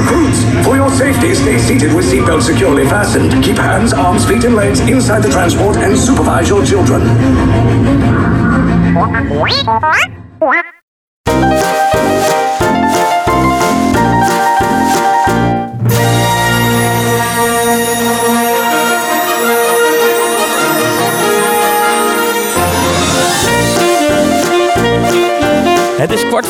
Recruits, for your safety, stay seated with seatbelts securely fastened. Keep hands, arms, feet, and legs inside the transport and supervise your children.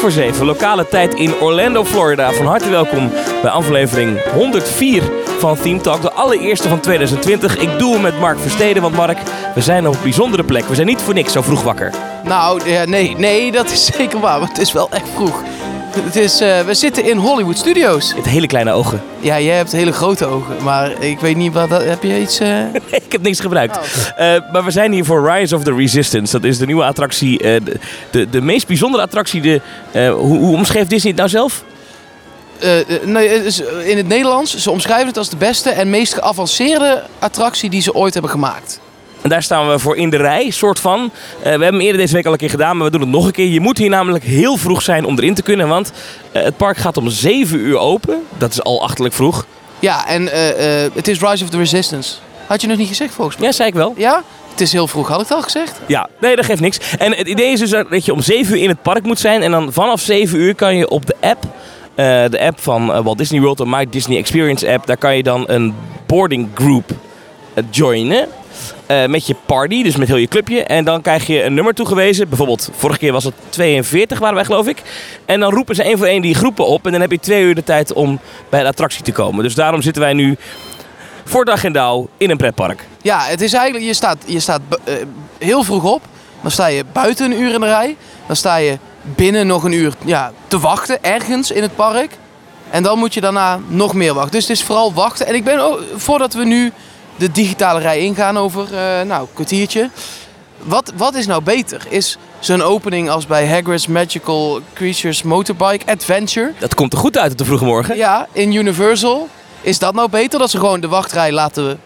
Voor lokale tijd in Orlando, Florida. Van harte welkom bij aflevering 104 van Theme Talk, de allereerste van 2020. Ik doe hem met Mark Versteden, want Mark, we zijn op een bijzondere plek. We zijn niet voor niks zo vroeg wakker. Nou, ja, nee, nee, dat is zeker waar. Maar het is wel echt vroeg. Het is, eh, we zitten in Hollywood Studios. Met hele kleine ogen. Ja, jij hebt hele grote ogen. Maar ik weet niet, wat, heb je iets... eh? ik heb niks gebruikt. Oh. Eh, maar we zijn hier voor Rise of the Resistance. Dat is de nieuwe attractie, de, de, de meest bijzondere attractie. De, hoe, hoe omschreef Disney het nou zelf? Nee, in het Nederlands, ze omschrijven het als de beste en meest geavanceerde attractie die ze ooit hebben gemaakt. En daar staan we voor in de rij, soort van. Eh, we hebben hem eerder deze week al een keer gedaan, maar we doen het nog een keer. Je moet hier namelijk heel vroeg zijn om erin te kunnen, want eh, het park gaat om 7 uur open. Dat is al achterlijk vroeg. Ja, en eh, het is Rise of the Resistance. Had je nog niet gezegd volgens mij? Ja, zei ik wel. Ja? Het is heel vroeg, had ik het al gezegd? Ja, nee, dat geeft niks. En het idee is dus dat je om 7 uur in het park moet zijn. En dan vanaf 7 uur kan je op de app, de app van Walt Disney World, de My Disney Experience app, daar kan je dan een boarding group joinen. Eh, met je party, dus met heel je clubje. En dan krijg je een nummer toegewezen. Bijvoorbeeld, vorige keer was het 42, waren wij geloof ik. En dan roepen ze één voor één die groepen op. En dan heb je twee uur de tijd om bij de attractie te komen. Dus daarom zitten wij nu voor dag en dauw in een pretpark. Ja, het is eigenlijk, je staat, je staat eh, heel vroeg op. Dan sta je buiten een uur in de rij. Dan sta je binnen nog een uur ja, te wachten, ergens in het park. En dan moet je daarna nog meer wachten. Dus het is vooral wachten. En ik ben ook, voordat we nu de digitale rij ingaan over, eh, nou, een kwartiertje. Wat, wat is nou beter? Is zo'n opening als bij Hagrid's Magical Creatures Motorbike Adventure? Dat komt er goed uit op de vroege morgen. Ja, in Universal. Is dat nou beter? Dat ze gewoon de wachtrij laten...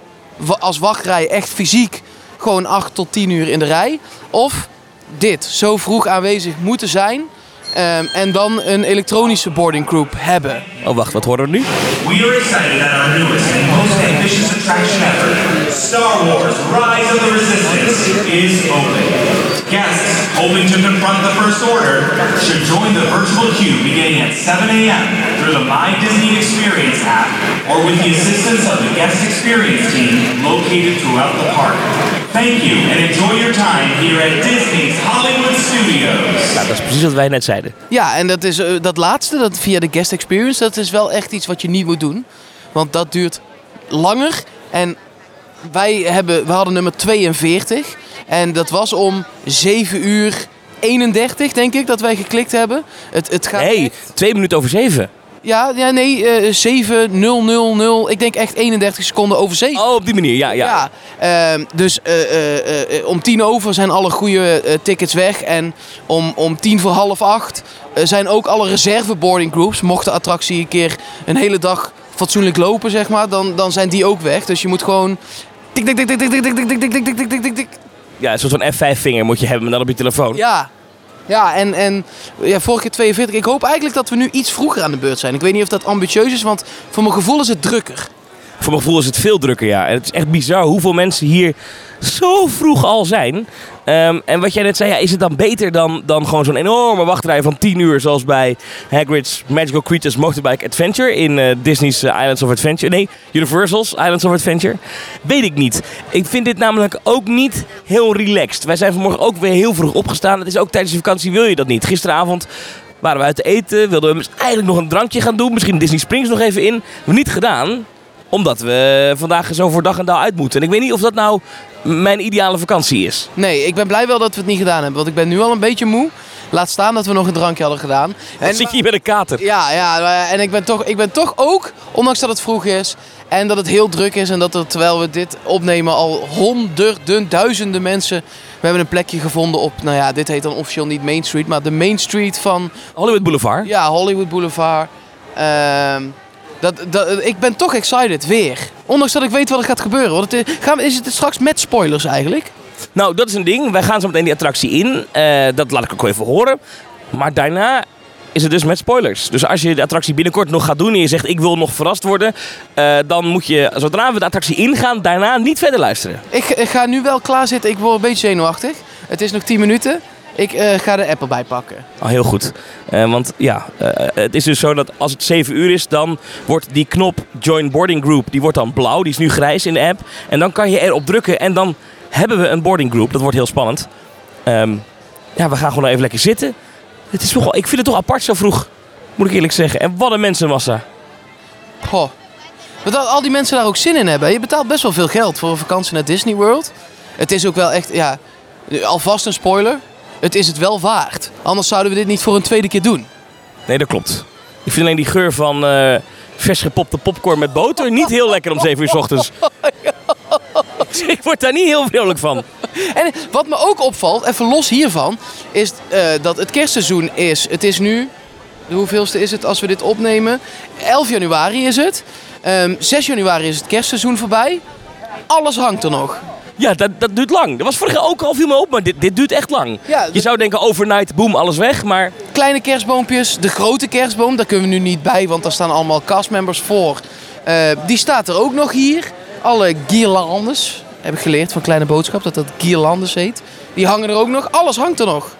Als wachtrij echt fysiek gewoon 8 tot 10 uur in de rij. Of dit, zo vroeg aanwezig moeten zijn. Ehm, en dan een elektronische boarding group hebben. Oh, wacht, wat horen we nu? We are excited that our newest and most ambitious attraction ever, Star Wars Rise of the Resistance, is open. Guests hoping to confront the First Order should join the virtual queue beginning at 7 a.m. through the My Disney Experience app or with the assistance of the guest experience team located throughout the park. Thank you and enjoy your time here at Disney's Hollywood Studios. Nou, dat is precies wat wij net zeiden. Ja, en dat is eh, dat laatste, dat via de guest experience, dat is wel echt iets wat je niet moet doen. Want dat duurt langer. En wij hebben, we hadden nummer 42. En dat was om 7 uur 31, denk ik, dat wij geklikt hebben. Het, het gaat Nee, echt- twee minuten over zeven. Ja, ja nee, eh 7, 0, 0, 0. Ik denk echt 31 seconden over 7. Oh, op die manier, ja. ja. Ja, ehm, dus eh, eh, eh, om tien over zijn alle goede eh, tickets weg. En om, om tien voor half acht eh, zijn ook alle reserve boarding groups. Mocht de attractie een keer een hele dag fatsoenlijk lopen, zeg maar, dan, dan zijn die ook weg. Dus je moet gewoon... Tik, tik, tik, tik, tik, tik, tik, tik, tik, tik, tik, tik, tik. Ja, een soort van F5-vinger moet je hebben, maar dan op je telefoon. Ja. Ja, en, en ja, vorige keer 42. Ik hoop eigenlijk dat we nu iets vroeger aan de beurt zijn. Ik weet niet of dat ambitieus is, want voor mijn gevoel is het drukker. Voor mijn gevoel is het veel drukker, ja. En het is echt bizar hoeveel mensen hier zo vroeg al zijn. Ehm, en wat jij net zei, ja, is het dan beter dan, dan gewoon zo'n enorme wachtrij van 10 uur... zoals bij Hagrid's Magical Creatures Motorbike Adventure... in eh, Disney's eh, Islands of Adventure. Nee, Universal's Islands of Adventure. Weet ik niet. Ik vind dit namelijk ook niet heel relaxed. Wij zijn vanmorgen ook weer heel vroeg opgestaan. Het is ook tijdens de vakantie wil je dat niet. Gisteravond waren we uit te eten. Wilden we eigenlijk nog een drankje gaan doen. Misschien Disney Springs nog even in. We niet gedaan omdat we vandaag zo voor dag en dauw uit moeten. En ik weet niet of dat nou mijn ideale vakantie is. Nee, ik ben blij wel dat we het niet gedaan hebben. Want ik ben nu al een beetje moe. Laat staan dat we nog een drankje hadden gedaan. En, zit je hier met een kater. ja, ja, maar- en ik ben, toch, ik ben toch ook, ondanks dat het vroeg is... en dat het heel druk is en dat er, terwijl we dit opnemen... al honderden, duizenden mensen... We hebben een plekje gevonden op, nou ja, dit heet dan officieel niet Main Street... maar de Main Street van Hollywood Boulevard. ja, Hollywood Boulevard. Ehm, dat, dat, ik ben toch excited, weer. Ondanks dat ik weet wat er gaat gebeuren. Want het is, gaan we, is het straks met spoilers eigenlijk? Nou, dat is een ding. Wij gaan zo meteen die attractie in. Eh, dat laat ik ook even horen. Maar daarna is het dus met spoilers. Dus als je de attractie binnenkort nog gaat doen en je zegt ik wil nog verrast worden, eh, dan moet je zodra we de attractie ingaan, daarna niet verder luisteren. Ik, ik ga nu wel klaarzitten. Ik word een beetje zenuwachtig. Het is nog 10 minuten. Ik eh, ga de app erbij pakken. Al heel goed. Eh, want ja, eh, het is dus zo dat als het 7 uur is, dan wordt die knop Join Boarding Group, die wordt dan blauw. Die is nu grijs in de app. En dan kan je erop drukken en dan hebben we een boarding group. Dat wordt heel spannend. Ehm, ja, we gaan gewoon even lekker zitten. Het is toch, wel- ik vind het toch apart zo vroeg, moet ik eerlijk zeggen. En wat een mensenmassa. Goh. Dat al die mensen daar ook zin in hebben. Je betaalt best wel veel geld voor een vakantie naar Disney World. Het is ook wel echt, ja, alvast een spoiler. Het is het wel waard. Anders zouden we dit niet voor een tweede keer doen. Nee, dat klopt. Ik vind alleen die geur van eh, vers gepopte popcorn met boter niet heel lekker om 7 uur 's ochtends. ik word daar niet heel vrolijk van. En wat me ook opvalt, even los hiervan, is eh, dat het kerstseizoen is. Het is nu, de hoeveelste is het als we dit opnemen? 11 januari is het. Ehm 6 januari is het kerstseizoen voorbij. Alles hangt er nog. Ja, dat, dat duurt lang. Dat was vorig jaar ook al, viel me op, maar dit, dit duurt echt lang. Ja, Je zou denken overnight, boom, alles weg. Maar Kleine kerstboompjes, de grote kerstboom, daar kunnen we nu niet bij, want daar staan allemaal castmembers voor. Eh, die staat er ook nog hier. Alle guirlandes, heb ik geleerd van Kleine Boodschap, dat dat guirlandes heet. Die hangen er ook nog. Alles hangt er nog.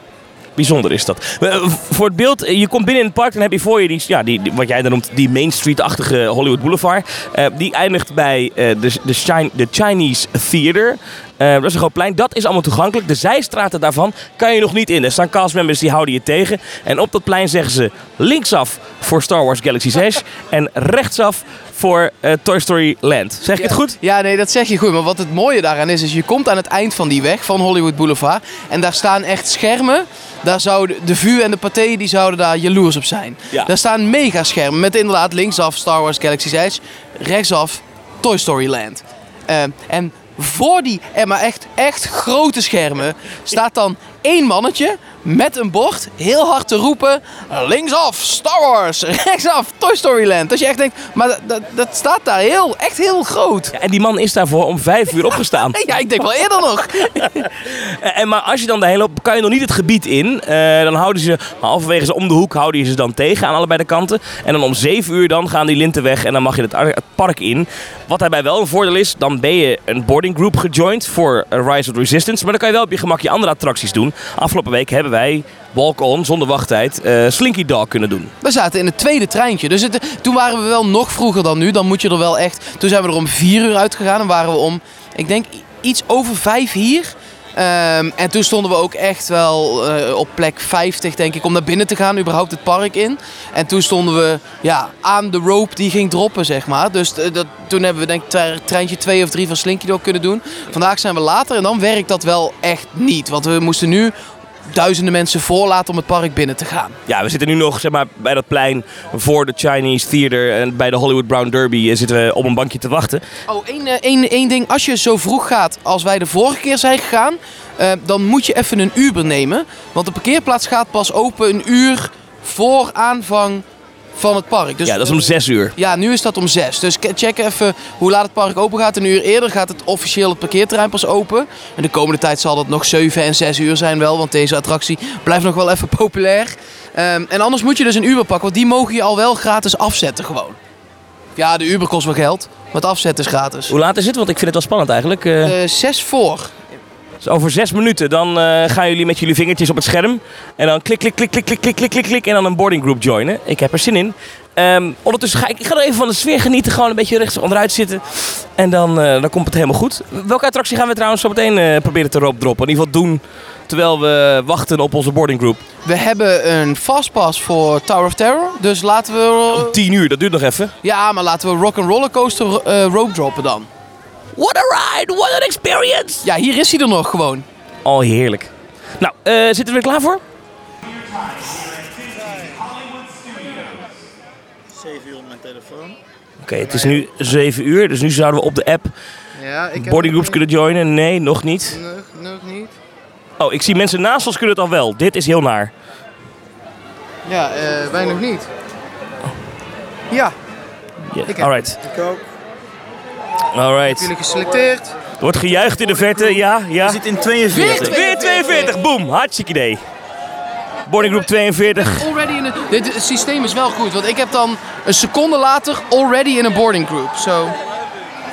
Bijzonder is dat. Eh, Voor het beeld, eh, je komt binnen in het park, dan heb je voor je die, ja, die, wat jij dan noemt, die Main Street-achtige Hollywood Boulevard. Eh, die eindigt bij de, de, de Chinese Theater. Eh, dat is een groot plein. Dat is allemaal toegankelijk. De zijstraten daarvan kan je nog niet in. Er staan castmembers die houden je tegen. En op dat plein zeggen ze linksaf voor Star Wars Galaxy's Edge en rechtsaf voor eh, Toy Story Land. Zeg ik het goed? Ja, nee, dat zeg je goed. Maar wat het mooie daaraan is, is je komt aan het eind van die weg van Hollywood Boulevard. En daar staan echt schermen. Daar zouden de VU en de Pathé, die zouden daar jaloers op zijn. Ja. Daar staan megaschermen met inderdaad linksaf Star Wars Galaxy's Edge. Rechtsaf Toy Story Land. Eh, en voor die, eh, maar echt, echt grote schermen, staat dan één mannetje met een bord heel hard te roepen: linksaf Star Wars, rechtsaf Toy Story Land. Dat je echt denkt, maar dat, dat, staat daar heel, echt heel groot. Ja, en die man is daarvoor om vijf uur opgestaan. Ja, ik denk wel eerder nog. Eh, En maar als je dan daarheen loopt, kan je nog niet het gebied in. Eh, dan houden ze halverwege ze om de hoek houden ze dan tegen aan allebei de kanten. En dan om 7 uur dan gaan die linten weg en dan mag je het, ar- het park in. Wat daarbij wel een voordeel is, dan ben je een boarding group gejoind voor eh, Rise of Resistance. Maar dan kan je wel op je gemak je andere attracties doen. Afgelopen week hebben wij walk-on zonder wachttijd eh, Slinky Dog kunnen doen. We zaten in het tweede treintje. Dus toen waren we wel nog vroeger dan nu. Dan moet je er wel echt. Toen zijn we er om vier uur uitgegaan. En waren we om, ik denk, iets over vijf hier. Ehm, en toen stonden we ook echt wel eh, op plek 50, denk ik, om naar binnen te gaan, überhaupt het park in. En toen stonden we ja, aan de rope die ging droppen, zeg maar. Dus eh, dat, toen hebben we denk ik tre- treintje 2 of 3 van Slinky Dog kunnen doen. Vandaag zijn we later en dan werkt dat wel echt niet. Want we moesten nu duizenden mensen voorlaten om het park binnen te gaan. Ja, we zitten nu nog zeg maar, bij dat plein voor de Chinese Theater en bij de Hollywood Brown Derby eh, zitten we op een bankje te wachten. Oh, één, eh, één, één ding. Als je zo vroeg gaat als wij de vorige keer zijn gegaan, eh, dan moet je even een Uber nemen. Want de parkeerplaats gaat pas open een uur voor aanvang van het park. Dus, Ja, dat is om 6 uur. Ja, nu is dat om zes. Dus check even hoe laat het park open gaat. Een uur eerder gaat het officieel het parkeerterrein pas open. En de komende tijd zal dat nog 7 en 6 uur zijn wel. Want deze attractie blijft nog wel even populair. Ehm, en anders moet je dus een Uber pakken. Want die mogen je al wel gratis afzetten gewoon. Ja, de Uber kost wel geld. Maar het afzetten is gratis. Hoe laat is het? Want ik vind het wel spannend eigenlijk. Eh, zes voor. Dus over zes minuten dan eh, gaan jullie met jullie vingertjes op het scherm. En dan klik, klik, klik, klik, klik, klik, klik, klik, klik. En dan een boarding group joinen. Ik heb er zin in. Ehm, ondertussen ga ik, ik ga er even van de sfeer genieten. Gewoon een beetje rechts onderuit zitten. En dan, eh, dan komt het helemaal goed. Welke attractie gaan we trouwens zo meteen eh, proberen te rope droppen? In ieder geval doen terwijl we wachten op onze boarding group. We hebben een fastpass voor Tower of Terror. Dus laten we... Tien uur, dat duurt nog even. Ja, maar laten we Rock and Roller Coaster rope droppen dan. What a ride, what an experience! Ja, hier is hij er nog gewoon. Oh, heerlijk. Nou, eh, zitten we er klaar voor? 7 uur op mijn telefoon. Oké, het is nu 7 uur, dus nu zouden we op de app Ja, ik boarding groups kunnen joinen. Nee, nog niet. Nog, nog niet. Oh, ik zie mensen naast ons kunnen het al wel. Dit is heel naar. Ja, eh, wij nog niet. Ja, Ja, Ik heb- alright, Ik ook. Alright. jullie geselecteerd. Er wordt gejuicht in de verte, ja, ja. We zitten in 42. Weer 42, boom, hartstikke idee. Boarding group 42. Already in dit, het systeem is wel goed. Want ik heb dan een seconde later already in een boarding group. Zo.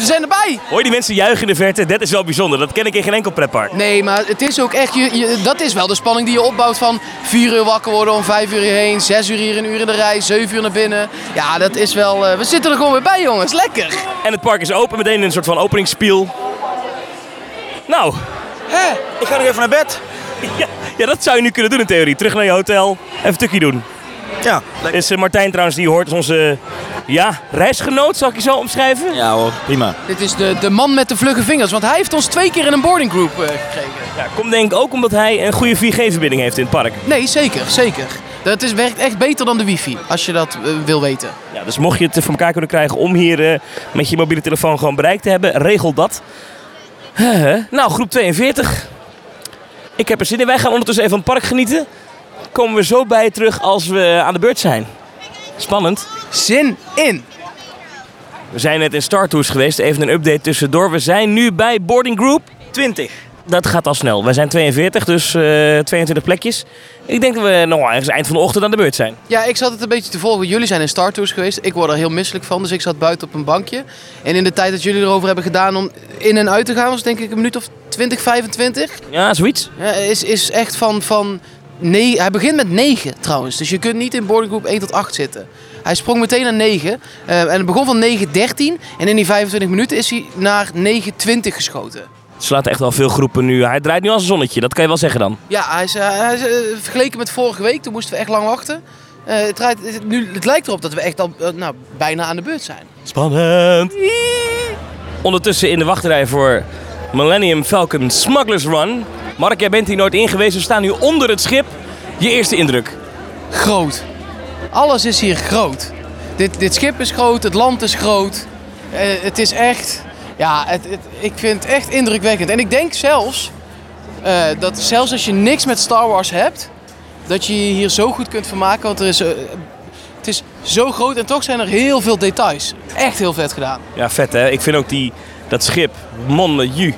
We zijn erbij! Hoor je die mensen juichen in de verte? Dat is wel bijzonder. Dat ken ik in geen enkel pretpark. Nee, maar het is ook echt, je, je- dat is wel de spanning die je opbouwt van 4 uur wakker worden, om 5 uur hierheen, 6 uur hier, een uur in de rij, 7 uur naar binnen. Ja, dat is wel, eh, we zitten er gewoon weer bij jongens, lekker! En het park is open, meteen in een soort van openingsspiel. Nou, Hè? Ik ga nog even naar bed. ja, ja, dat zou je nu kunnen doen in theorie. Terug naar je hotel, even tukkie doen. Ja. Dit is eh, Martijn trouwens, die hoort, onze ja, reisgenoot, zal ik je zo omschrijven? Ja hoor, prima. Dit is de, de man met de vlugge vingers, want hij heeft ons twee keer in een boarding group eh, gekregen. Ja, komt denk ik ook omdat hij een goede 4G-verbinding heeft in het park. Nee, zeker, zeker. Dat is, werkt echt beter dan de wifi, als je dat eh, wil weten. Ja, dus mocht je het voor elkaar kunnen krijgen om hier eh, met je mobiele telefoon gewoon bereik te hebben, regel dat. Huh, nou, groep 42. Ik heb er zin in. Wij gaan ondertussen even van het park genieten. Komen we zo bij terug als we aan de beurt zijn. Spannend. Zin in! We zijn net in Star Tours geweest. Even een update tussendoor. We zijn nu bij Boarding Group. 20. Dat gaat al snel. Wij zijn 42, dus eh 22 plekjes. Ik denk dat we nog wel ergens eind van de ochtend aan de beurt zijn. Ja, ik zat het een beetje te volgen. Jullie zijn in Star Tours geweest. Ik word er heel misselijk van, dus ik zat buiten op een bankje. En in de tijd dat jullie erover hebben gedaan om in en uit te gaan, was denk ik een minuut of 20, 25. Ja, zoiets. Ja, is, is echt van, van nee, hij begint met 9 trouwens. Dus je kunt niet in boarding group 1 tot 8 zitten. Hij sprong meteen naar 9. eh, en het begon van 9.13. En in die 25 minuten is hij naar 9.20 geschoten. Er slaat echt wel veel groepen nu. Hij draait nu als een zonnetje, dat kan je wel zeggen dan. Ja, hij is, eh, hij is, eh, vergeleken met vorige week, toen moesten we echt lang wachten. Het, draait, het- nu, het lijkt erop dat we echt al nou, bijna aan de beurt zijn. Spannend. Ondertussen in de wachtrij voor Millennium Falcon Smugglers Run. Mark, jij bent hier nooit in geweest. We staan nu onder het schip. Je eerste indruk. Groot. Alles is hier groot. Dit, dit schip is groot, het land is groot. Eh, het is echt, ja, het, het- ik vind het echt indrukwekkend. En ik denk zelfs eh, dat zelfs als je niks met Star Wars hebt, dat je je hier zo goed kunt vermaken. Want er is, eh, het is zo groot en toch zijn er heel veel details. Echt heel vet gedaan. Ja, vet hè. Ik vind ook die, dat schip, mon ju.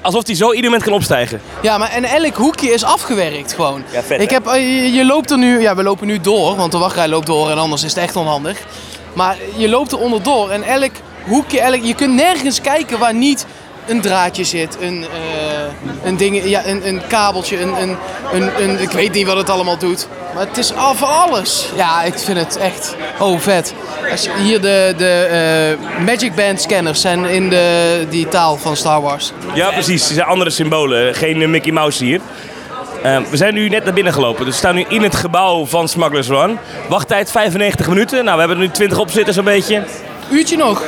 Alsof die zo ieder moment kan opstijgen. Ja, maar en elk hoekje is afgewerkt gewoon. Ja, vet, ik heb, eh, je, je loopt er nu, ja, we lopen nu door, want de wachtrij loopt door en anders is het echt onhandig. Maar je loopt er onderdoor en elk hoekje, elk, je kunt nergens kijken waar niet een draadje zit, een, eh, een, ding, ja, een, een kabeltje, een, een, een, een, ik weet niet wat het allemaal doet. Maar het is al voor alles. Ja, ik vind het echt, oh vet. Als je- hier de, de eh, Magic Band scanners zijn in de, die taal van Star Wars. Ja, precies. Er zijn andere symbolen. Geen eh, Mickey Mouse hier. Eh, we zijn nu net naar binnen gelopen. Dus we staan nu in het gebouw van Smugglers Run. Wachttijd 95 minuten. Nou, we hebben er nu 20 op zitten zo'n beetje. Uurtje nog.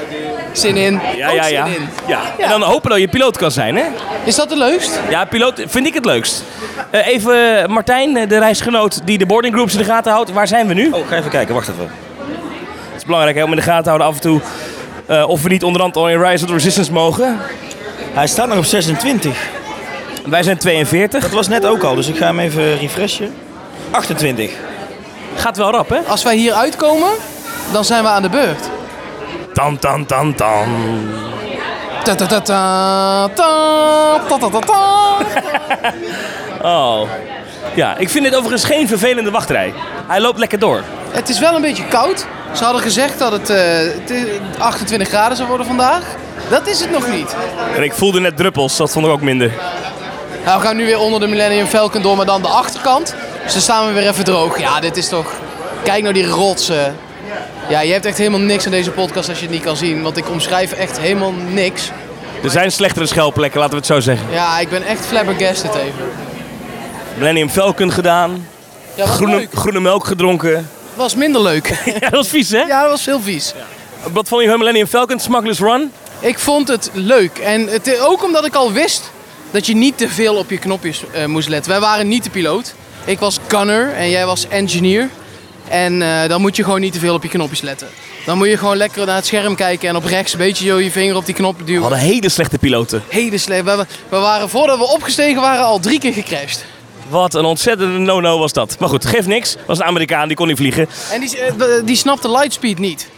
Zin in. Ja, ja, zin ja. in. ja. Ja. En dan hopen dat je piloot kan zijn, hè? Is dat de leukst? Ja, piloot vind ik het leukst. Eh, even eh, Martijn, eh, de reisgenoot die de boarding groups in de gaten houdt. Waar zijn we nu? Oh, ga even kijken, wacht even. Het is belangrijk hè, om in de gaten te houden af en toe eh, of we niet onderhand al in Rise of the Resistance mogen. Hij staat nog op 26. Wij zijn 42. Dat was net ook al, dus ik ga hem even refreshen. 28. Gaat wel rap, hè? Als wij hier uitkomen, dan zijn we aan de beurt. Tan tan tan tan. Ta ta ta ta ta ta ta ta. Oh. Ja, ik vind dit overigens geen vervelende wachtrij. Hij loopt lekker door. Het is wel een beetje koud. Ze hadden gezegd dat het eh, 28 graden zou worden vandaag. Dat is het nog niet. En ik voelde net druppels, dat vond ik ook minder. Nou, we gaan nu weer onder de Millennium Falcon door, maar dan de achterkant. Dus dan staan we weer even droog. Ja, dit is toch... Kijk nou die rotsen. Ja, je hebt echt helemaal niks aan deze podcast als je het niet kan zien. Want ik omschrijf echt helemaal niks. Er zijn slechtere schelplekken, laten we het zo zeggen. Ja, ik ben echt flabbergasted even. Millennium Falcon gedaan. Ja, Groene, groene melk gedronken. was minder leuk. Ja, dat was vies, hè? ja, dat was heel vies. Wat vond je van Millennium Falcon, Smugglers Run? Ik vond het leuk. En het, ook omdat ik al wist dat je niet te veel op je knopjes eh, moest letten. Wij waren niet de piloot. Ik was gunner en jij was engineer. En eh, dan moet je gewoon niet te veel op je knopjes letten. Dan moet je gewoon lekker naar het scherm kijken en op rechts een beetje zo je vinger op die knop We duwen. hadden hele slechte piloten. Hele slecht. We, we waren voordat we opgestegen waren al drie keer gecrashed. Wat een ontzettende no-no was dat. Maar goed, geeft niks. was een Amerikaan, die kon niet vliegen. En die, eh, die snapte lightspeed niet.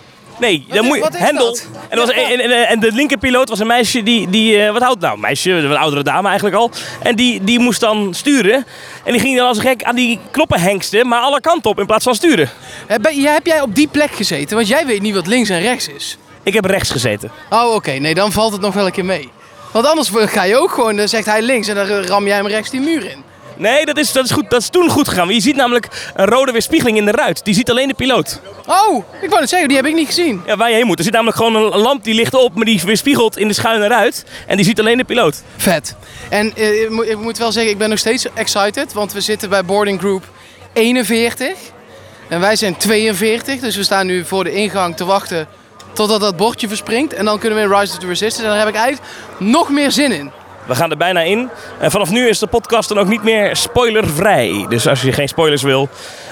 Nee, Wat dan is- moet je... Hendel. En, was, en, en, en de linkerpiloot was een meisje die... die eh, wat oud nou? Een meisje, een oudere dame eigenlijk al. En die, die moest dan sturen. En die ging dan als een gek aan die knoppen hengsten, maar alle kanten op in plaats van sturen. Heb, jij- heb jij op die plek gezeten? Want jij weet niet wat links en rechts is. Ik heb rechts gezeten. Oh, oké. Nee, dan valt het nog wel een keer mee. Want anders ga je ook gewoon, dan zegt hij links en dan ram jij hem rechts die muur in. Nee, dat is, dat is, goed, dat is toen goed gegaan. Je ziet namelijk een rode weerspiegeling in de ruit. Die ziet alleen de piloot. Oh, ik wou het zeggen, die heb ik niet gezien. Ja, waar je heen moet. Er zit namelijk gewoon een lamp die ligt op, maar die weerspiegelt in de schuine ruit. En die ziet alleen de piloot. Vet. En eh, ik, moet, ik moet wel zeggen, ik ben nog steeds excited, want we zitten bij boarding group 41. En wij zijn 42, dus we staan nu voor de ingang te wachten totdat dat bordje verspringt. En dan kunnen we in Rise of the Resistance. En daar heb ik eigenlijk nog meer zin in. We gaan er bijna in. En vanaf nu is de podcast dan ook niet meer spoilervrij. Dus als je geen spoilers wil,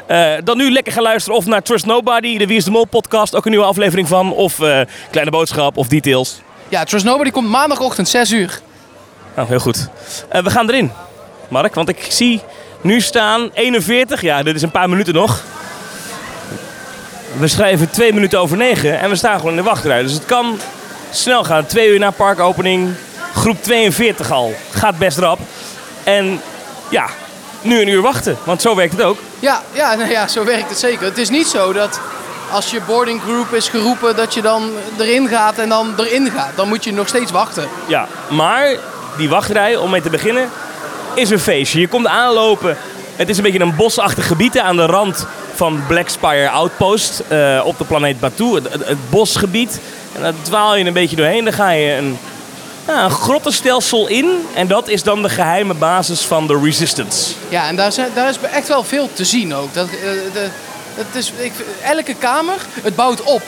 eh, dan nu lekker gaan luisteren of naar Trust Nobody, de Wie is de Mol podcast, ook een nieuwe aflevering van. Of eh, Kleine Boodschap of Details. Ja, Trust Nobody komt maandagochtend 6 uur. Nou, heel goed. Eh, we gaan erin, Mark, want ik zie nu staan 41. Ja, dit is een paar minuten nog. We schrijven twee minuten over negen en we staan gewoon in de wachtrij. Dus het kan snel gaan. Twee uur na parkopening, groep 42 al. Gaat best rap. En ja, nu een uur wachten, want zo werkt het ook. Ja, ja, nou ja, zo werkt het zeker. Het is niet zo dat als je boarding group is geroepen dat je dan erin gaat en dan erin gaat. Dan moet je nog steeds wachten. Ja, maar die wachtrij, om mee te beginnen, is een feestje. Je komt aanlopen. Het is een beetje een bosachtig gebied aan de rand van Black Spire Outpost eh, op de planeet Batu. Het, het, het bosgebied. En daar dwaal je een beetje doorheen. Dan ga je een, ja, een grottenstelsel in. En dat is dan de geheime basis van de Resistance. Ja, en daar, zijn, daar is echt wel veel te zien ook. Dat, eh, de, is, ik, elke kamer, het bouwt op,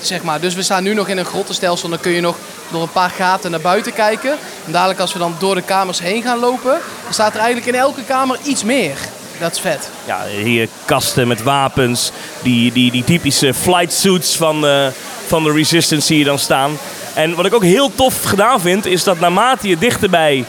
zeg maar. Dus we staan nu nog in een grottenstelsel. Dan kun je nog door een paar gaten naar buiten kijken. En dadelijk als we dan door de kamers heen gaan lopen... dan staat er eigenlijk in elke kamer iets meer. Dat is vet. Ja, hier kasten met wapens. Die, die, die typische flight suits van, eh, van de Resistance zie je dan staan. En wat ik ook heel tof gedaan vind, is dat naarmate je dichter bij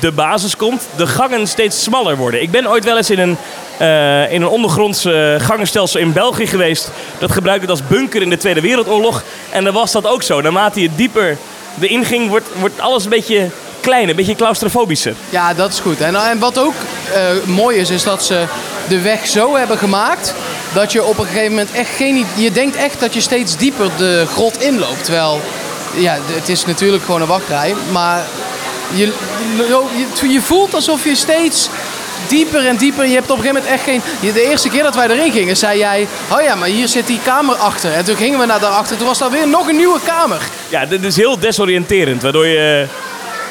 de basis komt, de gangen steeds smaller worden. Ik ben ooit wel eens in een, eh, in een ondergronds eh, gangenstelsel in België geweest. Dat gebruikte het als bunker in de Tweede Wereldoorlog. En dan was dat ook zo. Naarmate je dieper erin ging, wordt, wordt alles een beetje kleiner, een beetje claustrofobischer. Ja, dat is goed. En, en wat ook eh, mooi is, is dat ze de weg zo hebben gemaakt... dat je op een gegeven moment echt geen... Je denkt echt dat je steeds dieper de grot inloopt. Terwijl, ja, het is natuurlijk gewoon een wachtrij. Maar je, je, voelt alsof je steeds dieper en dieper... Je hebt op een gegeven moment echt geen... De eerste keer dat wij erin gingen, zei jij... Oh ja, maar hier zit die kamer achter. En toen gingen we naar daarachter. Toen was daar weer nog een nieuwe kamer. Ja, dit is heel desoriënterend, waardoor je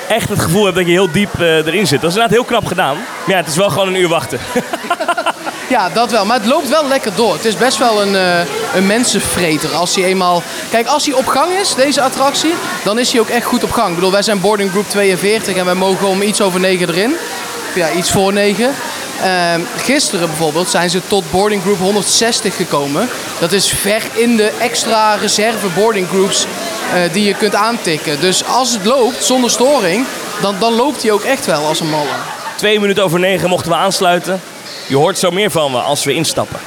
echt het gevoel hebt dat je heel diep eh, erin zit. Dat is inderdaad heel knap gedaan. Maar ja, het is wel gewoon een uur wachten. Ja, dat wel. Maar het loopt wel lekker door. Het is best wel een, eh, een mensenvreter. Als hij eenmaal... Kijk, als hij op gang is, deze attractie, dan is hij ook echt goed op gang. Ik bedoel, wij zijn boarding group 42 en wij mogen om iets over 9 erin. Ja, iets voor 9. Ehm, gisteren bijvoorbeeld zijn ze tot boarding group 160 gekomen. Dat is ver in de extra reserve boarding groups eh, die je kunt aantikken. Dus als het loopt zonder storing, dan, dan loopt hij ook echt wel als een malle. Twee minuten over negen mochten we aansluiten. Je hoort zo meer van me als we instappen.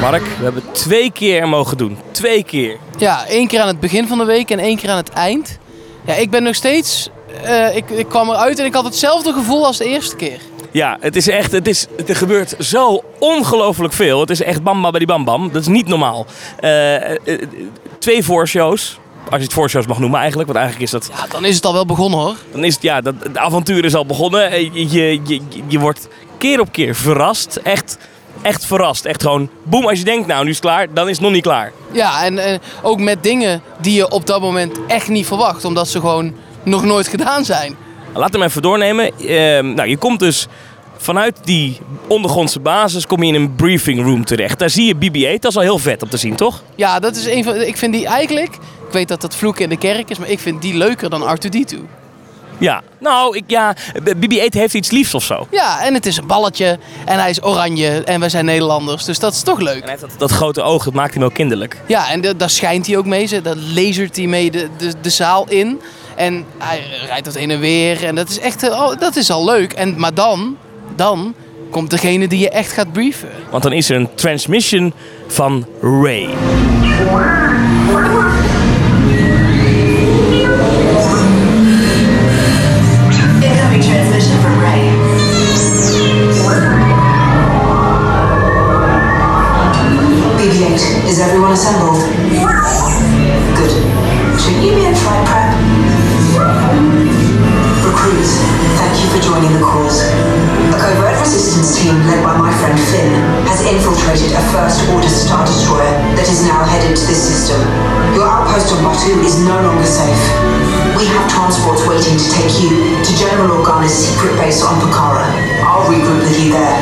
Mark, we hebben twee keer mogen doen. Twee keer. Ja, één keer aan het begin van de week en één keer aan het eind. Ja, ik ben nog steeds... eh, ik, ik kwam eruit en ik had hetzelfde gevoel als de eerste keer. Ja, het is echt, het is, er gebeurt zo ongelooflijk veel. Het is echt bam bam die bam bam. Dat is niet normaal. Eh, twee voorshows. Als je het voorshows mag noemen eigenlijk. Want eigenlijk is dat Ja, dan is het al wel begonnen hoor. Dan is het, ja, dat, het avontuur is al begonnen. Eh, Je, je, je, je wordt keer op keer verrast. Echt, echt verrast. Echt gewoon, boem, als je denkt, nou, nu is het klaar, dan is het nog niet klaar. Ja, en eh, ook met dingen die je op dat moment echt niet verwacht. Omdat ze gewoon nog nooit gedaan zijn. Laat hem even doornemen. Ehm, nou, je komt dus vanuit die ondergrondse basis kom je in een briefing room terecht. Daar zie je BB-8, dat is al heel vet om te zien, toch? Ja, dat is een van... Ik vind die eigenlijk... Ik weet dat dat vloeken in de kerk is, maar ik vind die leuker dan R2-D2. Ja. Nou, ik, ja, BB-8 heeft iets liefs of zo. Ja, en het is een balletje en hij is oranje en wij zijn Nederlanders. Dus dat is toch leuk. hij heeft dat, dat grote oog, dat maakt hem ook kinderlijk. Ja, en de- daar schijnt hij ook mee. Daar lasert hij mee de, de, de zaal in. En hij rijdt dat heen en weer. En dat is echt, oh, dat is al leuk. En, maar dan, dan komt degene die je echt gaat brieven. Want dan is er een transmission van Ray. Incoming transmission from Ray. BB-8, is everyone assembled? Resistance team led by my friend Finn has infiltrated a First Order Star Destroyer that is now headed to this system. Your outpost on Batu is no longer safe. We have transports waiting to take you to General Organa's secret base on Pucara. I'll regroup with you there.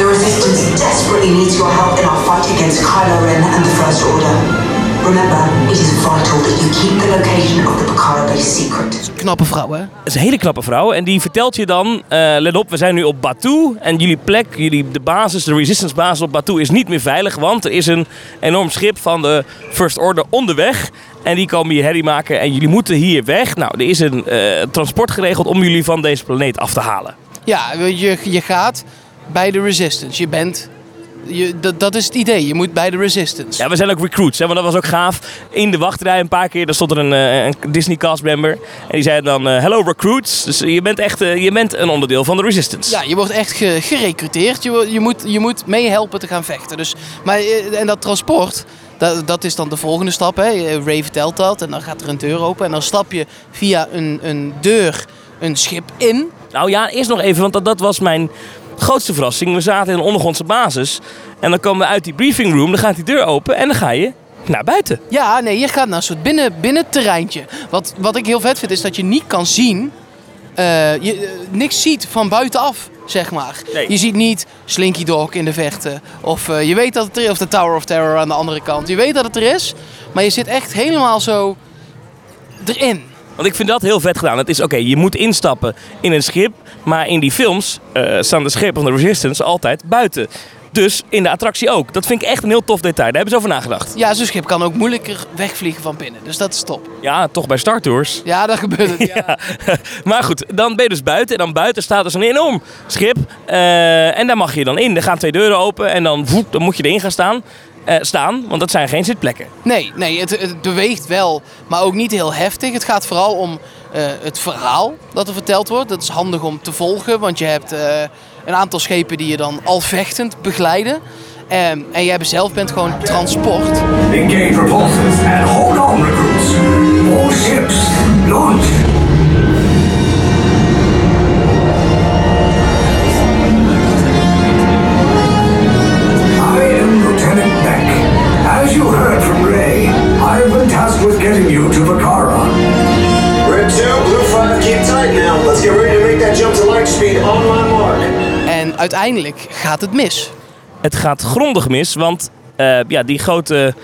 The Resistance desperately needs your help in our fight against Kylo Ren and the First Order. Remember, it is vital that you keep the location of the Pucara base secret. Knappe vrouw, hè? Dat is een hele knappe vrouw. En die vertelt je dan, eh, let op, we zijn nu op Batu. En jullie plek, jullie, de basis, de resistance basis op Batu is niet meer veilig. Want er is een enorm schip van de First Order onderweg. En die komen hier herrie maken en jullie moeten hier weg. Nou, er is een eh, transport geregeld om jullie van deze planeet af te halen. Ja, je, je gaat bij de Resistance. Je bent... Je, dat, dat is het idee. Je moet bij de Resistance. Ja, we zijn ook recruits, hè, want dat was ook gaaf. In de wachtrij een paar keer, daar stond er een, eh, een Disney cast member. En die zei dan, eh, hello recruits. Dus je bent echt eh, je bent een onderdeel van de Resistance. Ja, je wordt echt ge- gerecruiteerd. Je, je, moet, je moet meehelpen te gaan vechten. Dus, maar, eh, en dat transport, dat, dat is dan de volgende stap. Hè. Eh, Ray vertelt dat en dan gaat er een deur open. En dan stap je via een, een deur een schip in. Nou ja, eerst nog even, want dat, dat was mijn grootste verrassing. We zaten in een ondergrondse basis. En dan komen we uit die briefing room, dan gaat die deur open en dan ga je naar buiten. Ja, nee, je gaat naar een soort binnen, binnenterreintje. Wat, wat ik heel vet vind, is dat je niet kan zien... eh, je eh, niks ziet van buitenaf, zeg maar. Nee. Je ziet niet Slinky Dog in de vechten. Of eh, je weet dat het er is, of de Tower of Terror aan de andere kant. Je weet dat het er is, maar je zit echt helemaal zo erin. Want ik vind dat heel vet gedaan. Het is oké, je moet instappen in een schip. Maar in die films eh, staan de schepen van de Resistance altijd buiten. Dus in de attractie ook. Dat vind ik echt een heel tof detail. Daar hebben ze over nagedacht. Ja, zo'n schip kan ook moeilijker wegvliegen van binnen. Dus dat is top. Ja, toch bij Star Tours. Ja, dat gebeurt het. Ja. Ja. maar goed, dan ben je dus buiten. En dan buiten staat dus een enorm schip. Eh, en daar mag je dan in. Er gaan twee deuren open. En dan, voep, dan moet je erin gaan staan. Eh, staan, want dat zijn geen zitplekken. Nee, nee het, het beweegt wel, maar ook niet heel heftig. Het gaat vooral om eh, het verhaal dat er verteld wordt. Dat is handig om te volgen, want je hebt eh, een aantal schepen die je dan al vechtend begeleiden. Ehm, en jij zelf bent gewoon transport. Engage repulsors and hold on, recruits. All ships, launch. Speed on my mark. En uiteindelijk gaat het mis. Het gaat grondig mis, want eh, ja, die grote,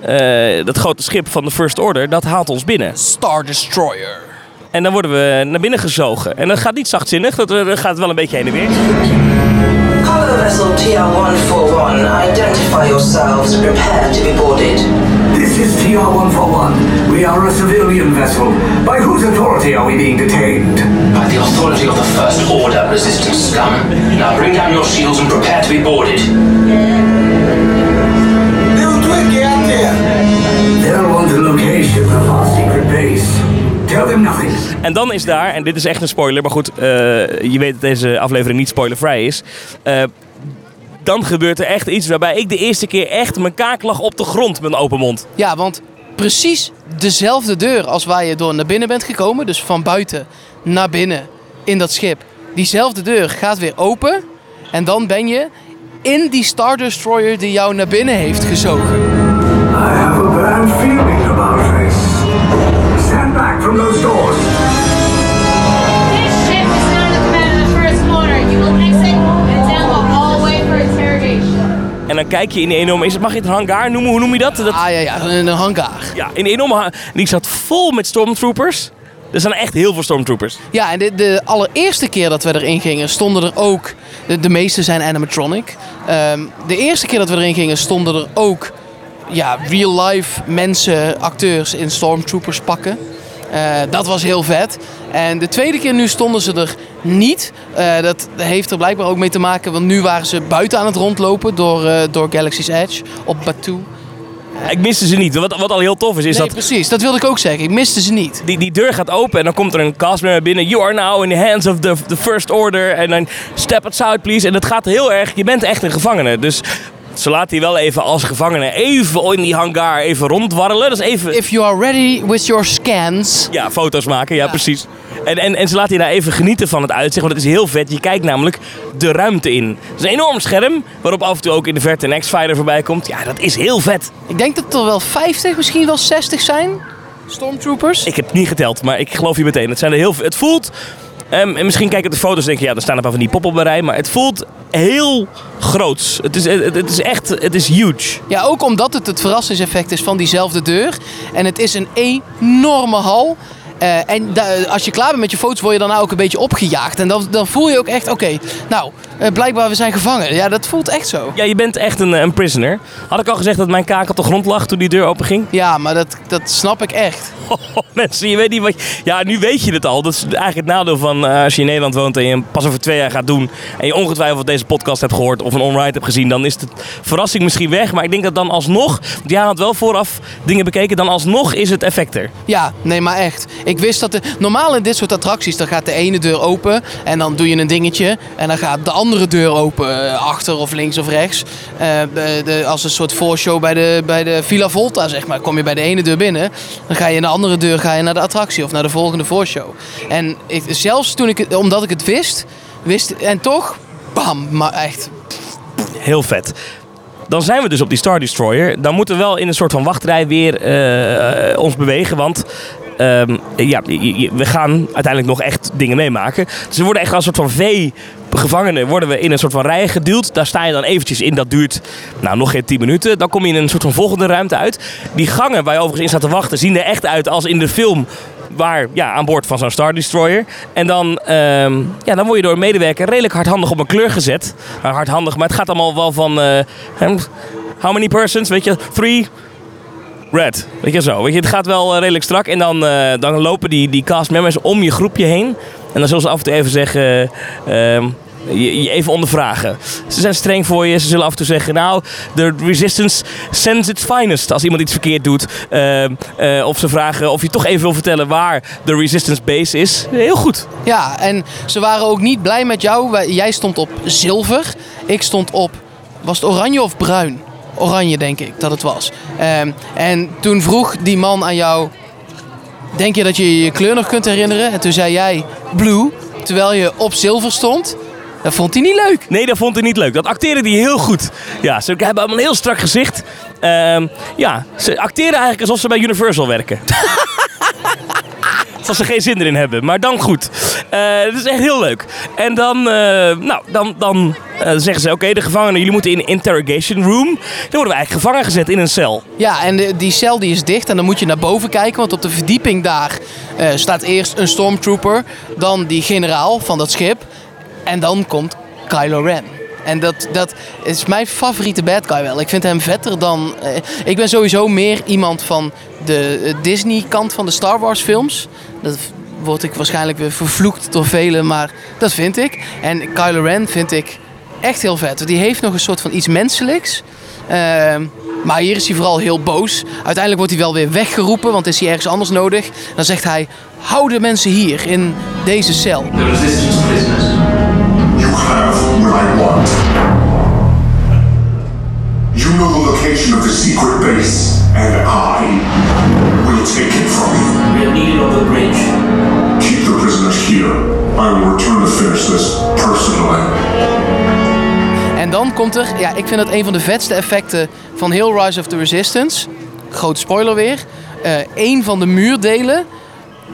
eh, dat grote schip van de First Order, dat haalt ons binnen. Star Destroyer. En dan worden we naar binnen gezogen. En dat gaat niet zachtzinnig, dat eh, dat gaat wel een beetje heen en weer. Cargo vessel TR-141, identify yourselves and prepare to be boarded. This is TR-141. We are a civilian vessel. By whose authority are we being detained? By the authority of the First Order, resistance scum. Now bring down your shields and prepare to be boarded. Bill Dwick, get out there. They'll want the location Tell them nothing. En dan is daar, en dit is echt een spoiler, maar goed, eh, je weet dat deze aflevering niet spoilervrij is. Eh, dan gebeurt er echt iets waarbij ik de eerste keer echt mijn kaak lag op de grond met een open mond. Ja, want precies dezelfde deur als waar je door naar binnen bent gekomen, dus van buiten naar binnen in dat schip, diezelfde deur gaat weer open en dan ben je in die Star Destroyer die jou naar binnen heeft gezogen. I have a dan kijk je in die enorme, is het, mag je het hangar noemen? Hoe noem je dat? dat Ah ja, ja, een hangar. ja, in die enorme. Die zat vol met stormtroopers. Er zijn echt heel veel stormtroopers. Ja, en de, de allereerste keer dat we erin gingen, stonden er ook. De, de meeste zijn animatronic. Ehm, de eerste keer dat we erin gingen, stonden er ook ja, real-life mensen, acteurs in Stormtroopers pakken. Eh, dat was heel vet. En de tweede keer nu stonden ze er niet. Eh, dat heeft er blijkbaar ook mee te maken, want nu waren ze buiten aan het rondlopen door, eh, door Galaxy's Edge op Batuu. Ik miste ze niet. Wat, wat al heel tof is, is nee, dat precies. Dat wilde ik ook zeggen. Ik miste ze niet. die, die deur gaat open en dan komt er een castmember binnen. You are now in the hands of the, the first order. En dan step outside please. En het gaat heel erg, je bent echt een gevangene. Dus ze laat hij wel even als gevangene even in die hangar even rondwarrelen. Dat is even... If you are ready with your scans. Ja, foto's maken, ja, precies. En, en, en ze laat je daar even genieten van het uitzicht, want het is heel vet. Je kijkt namelijk de ruimte in. Het is een enorm scherm, waarop af en toe ook in de verte een X-Fighter voorbij komt. Ja, dat is heel vet. Ik denk dat er wel 50, misschien wel 60 zijn. Stormtroopers. Ik heb het niet geteld, maar ik geloof je meteen. Het, zijn er heel, het voelt... ehm, en misschien kijk op de foto's en denk je, ja, er staan een paar van die pop op een rij. Maar het voelt heel groots. Het is, het is echt, het is huge. Ja, ook omdat het het verrassingseffect is van diezelfde deur. En het is een enorme hal. Eh, en da- als je klaar bent met je foto's, word je dan ook een beetje opgejaagd. En dan, dan voel je ook echt, oké, nou, eh, blijkbaar we zijn gevangen. Ja, dat voelt echt zo. Ja, je bent echt een, eh, een prisoner. Had ik al gezegd dat mijn kaak op de grond lag toen die deur open ging? Ja, maar dat, dat snap ik echt. Mensen, je weet niet wat... je- Ja, nu weet je het al. Dat is eigenlijk het nadeel van als je in Nederland woont en je pas over twee jaar gaat doen. En je ongetwijfeld deze podcast hebt gehoord of een on-ride hebt gezien. Dan is de verrassing misschien weg. Maar ik denk dat dan alsnog... Want jij had wel vooraf dingen bekeken. Dan alsnog is het effect er. Ja, nee, maar echt. Ik wist dat de, normaal in dit soort attracties, dan gaat de ene deur open en dan doe je een dingetje. En dan gaat de andere deur open, eh, achter of links of rechts. Eh, de, als een soort voorshow bij de, bij de Villa Volta, zeg maar. Kom je bij de ene deur binnen, dan ga je in de andere deur ga je naar de attractie of naar de volgende voorshow. En ik, zelfs toen ik omdat ik het wist, wist en toch, bam, maar echt. Heel vet. Dan zijn we dus op die Star Destroyer. Dan moeten we wel in een soort van wachtrij weer eh, ons bewegen. Want ehm, ja, we gaan uiteindelijk nog echt dingen meemaken. Dus worden echt als een soort van V-gevangenen worden we in een soort van rij geduwd. Daar sta je dan eventjes in. Dat duurt nou, nog geen 10 minuten. Dan kom je in een soort van volgende ruimte uit. Die gangen waar je overigens in staat te wachten zien er echt uit als in de film waar, ja, aan boord van zo'n Star Destroyer. En dan, ehm, ja, dan word je door een medewerker redelijk hardhandig op een kleur gezet. Nou, hardhandig, maar het gaat allemaal wel van... eh, how many persons? Weet je, three... Red, weet je zo. Weet je, het gaat wel eh, redelijk strak. En dan, eh, dan lopen die, die cast members om je groepje heen. En dan zullen ze af en toe even zeggen... ehm, je, even ondervragen. Ze zijn streng voor je. Ze zullen af en toe zeggen... Nou, de resistance sends its finest. Als iemand iets verkeerd doet. Ehm, eh, of ze vragen of je toch even wil vertellen waar de resistance base is. Heel goed. Ja, en ze waren ook niet blij met jou. Jij stond op zilver. Ik stond op, was het oranje of bruin? Oranje, denk ik dat het was. Ehm, en toen vroeg die man aan jou: Denk je dat je je kleur nog kunt herinneren? En toen zei jij blue, terwijl je op zilver stond. Dat vond hij niet leuk. Nee, dat vond hij niet leuk. Dat acteren die heel goed. Ja, ze hebben allemaal een heel strak gezicht. Ehm, ja, ze acteren eigenlijk alsof ze bij Universal werken. Alsof ze geen zin erin hebben, maar dan goed. Eh dat is echt heel leuk. En dan, eh, nou, dan, dan eh, zeggen ze: Oké, de gevangenen, jullie moeten in interrogation room. Dan worden we eigenlijk gevangen gezet in een cel. Ja, en die cel die is dicht en dan moet je naar boven kijken. Want op de verdieping daar eh, staat eerst een stormtrooper, dan die generaal van dat schip. En dan komt Kylo Ren. En dat, dat is mijn favoriete bad guy wel. Ik vind hem vetter dan... eh, ik ben sowieso meer iemand van de eh, Disney-kant van de Star Wars films. Dat word ik waarschijnlijk weer vervloekt door velen, maar dat vind ik. En Kylo Ren vind ik echt heel vet. Die heeft nog een soort van iets menselijks. Ehm, maar hier is hij vooral heel boos. Uiteindelijk wordt hij wel weer weggeroepen, want is hij ergens anders nodig. Dan zegt hij, hou de mensen hier in deze cel. The resistance prisoners. You have what I want. You know the location of the secret base, and I will take it from you. We're needed on the bridge. Keep the prisoners here. I will return to finish this personally. Komt er, ja, ik vind dat een van de vetste effecten van heel Rise of the Resistance. Grote spoiler weer. Eh een van de muurdelen,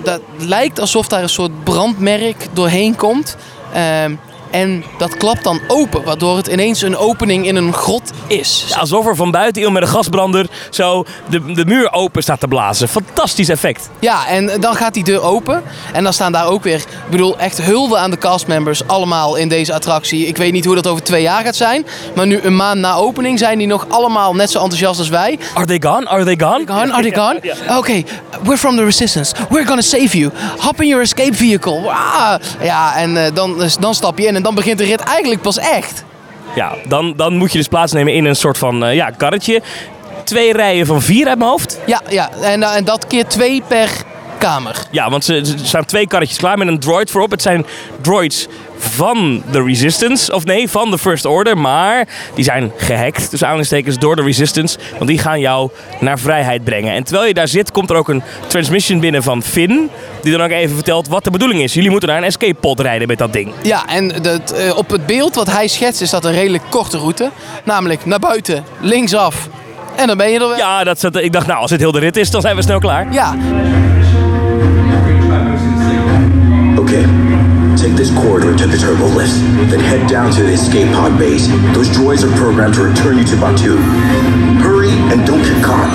dat lijkt alsof daar een soort brandmerk doorheen komt. Ehm, En dat klapt dan open, waardoor het ineens een opening in een grot is. Ja, alsof er van buiten iemand met een gasbrander zo de, de muur open staat te blazen. Fantastisch effect. Ja, en dan gaat die deur open. En dan staan daar ook weer, ik bedoel, echt hulde aan de castmembers allemaal in deze attractie. Ik weet niet hoe dat over twee jaar gaat zijn. Maar nu een maand na opening zijn die nog allemaal net zo enthousiast als wij. Are they gone? Are they gone? Gone? Are they gone? Oké, we're from the resistance. We're gonna save you. Hop in your escape vehicle. Wah! Ja, en eh, dan, dan stap je in en dan begint de rit eigenlijk pas echt. Ja, dan, dan moet je dus plaatsnemen in een soort van eh, ja, karretje. Twee rijen van vier uit mijn hoofd. Ja, ja. En, eh, en dat keer twee per kamer. Ja, want ze, er staan twee karretjes klaar met een droid voorop. Het zijn droids van de Resistance, of nee, van de First Order. Maar die zijn gehackt, dus aanhalingstekens, door de Resistance. Want die gaan jou naar vrijheid brengen. En terwijl je daar zit, komt er ook een transmission binnen van Finn. Die dan ook even vertelt wat de bedoeling is. Jullie moeten naar een escape pod rijden met dat ding. Ja, en dat, eh, op het beeld wat hij schetst is dat een redelijk korte route. Namelijk naar buiten, linksaf. En dan ben je er weer. Ja, dat zat, ik dacht, nou, als het heel de rit is, dan zijn we snel klaar. Ja, Okay. Take this corridor to the turbo lift, then head down to the escape pod base. Those droids are programmed to return you to Batu. Hurry and don't get caught.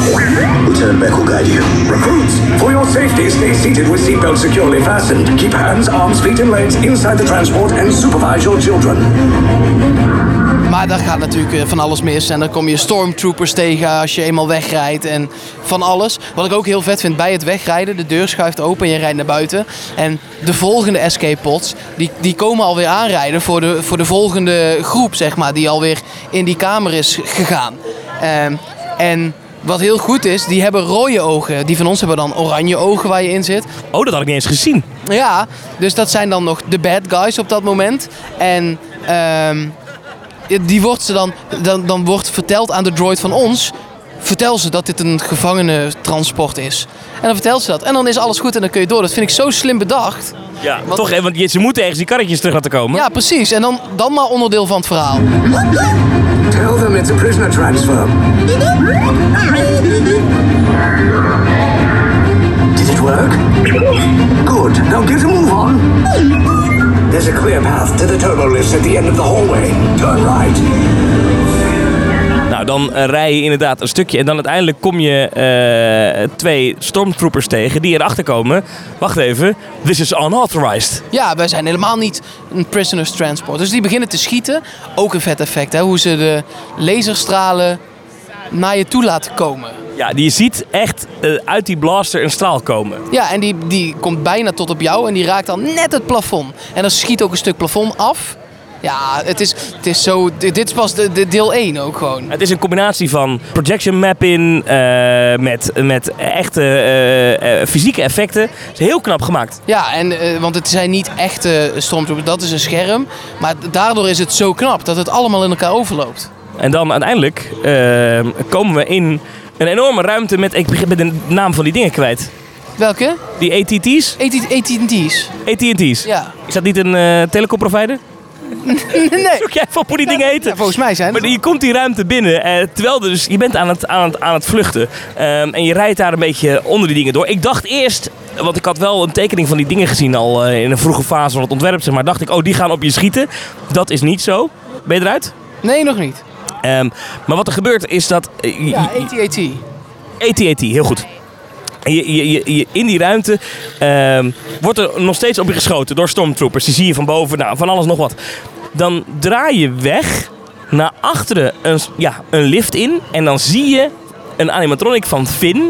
Lieutenant Beck will guide you. Recruits, for your safety, stay seated with seatbelts securely fastened. Keep hands, arms, feet, and legs inside the transport and supervise your children. Maar daar gaat natuurlijk eh, van alles mis. En dan kom je stormtroopers tegen als je eenmaal wegrijdt. En van alles. Wat ik ook heel vet vind bij het wegrijden. De deur schuift open en je rijdt naar buiten. En de volgende escape pods, die, die komen alweer aanrijden voor de, voor de volgende groep, zeg maar. Die alweer in die kamer is gegaan. Ehm, en wat heel goed is, die hebben rode ogen. Die van ons hebben dan oranje ogen waar je in zit. Oh, dat had ik niet eens gezien. Ja, dus dat zijn dan nog de bad guys op dat moment. En ehm, die wordt ze dan, dan, dan wordt verteld aan de droid van ons. Vertel ze dat dit een gevangenentransport is. En dan vertelt ze dat. En dan is alles goed en dan kun je door. Dat vind ik zo slim bedacht. Ja, toch, hè, want je- ze moeten ergens die karretjes terug laten komen. Ja, precies. En dan, dan maar onderdeel van het verhaal. Tell them it's a prisoner transfer. Did it work? Good. Now get a move on. There's a clear path to the turbo lifts at the end of the hallway. Turn right. Nou, dan eh, rij je inderdaad een stukje en dan uiteindelijk kom je eh, twee stormtroopers tegen die erachter komen. Wacht even, this is unauthorized. Ja, wij zijn helemaal niet een prisoners transport. Dus die beginnen te schieten. Ook een vet effect, hè? Hoe ze de laserstralen naar je toe laten komen. Ja, die je ziet echt eh, uit die blaster een straal komen. Ja, en die, die komt bijna tot op jou en die raakt dan net het plafond. En dan schiet ook een stuk plafond af. Ja, het is, het is zo... Dit is pas de, de deel 1 ook gewoon. Het is een combinatie van projection mapping eh, met, met echte eh, fysieke effecten. Het is heel knap gemaakt. Ja, en, want het zijn niet echte stormtroopers, dat is een scherm. Maar daardoor is het zo knap dat het allemaal in elkaar overloopt. En dan uiteindelijk komen we in een enorme ruimte met... Ik begin met de naam van die dingen kwijt. Welke? Die ATT's? AT&T's. AT&T's. Ja. Is dat niet een eh telecomprovider? nee. Zoek jij van hoe die dingen heten? Ja, volgens mij zijn Maar je komt die ruimte binnen, eh, terwijl er dus, je bent aan het, aan het, aan het vluchten. Ehm, en je rijdt daar een beetje onder die dingen door. Ik dacht eerst, want ik had wel een tekening van die dingen gezien al eh, in een vroege fase van het ontwerp. Zeg maar dacht ik, oh die gaan op je schieten. Dat is niet zo. Ben je eruit? Nee, nog niet. Ehm, maar wat er gebeurt is dat... eh, Ja, AT-AT. AT-AT, heel goed. Je, je, je, je- in die ruimte ehm, wordt er nog steeds op je geschoten door stormtroopers. Die zie je van boven, nou, van alles nog wat. Dan draai je weg naar achteren een, ja, een lift in. En dan zie je een animatronic van Finn.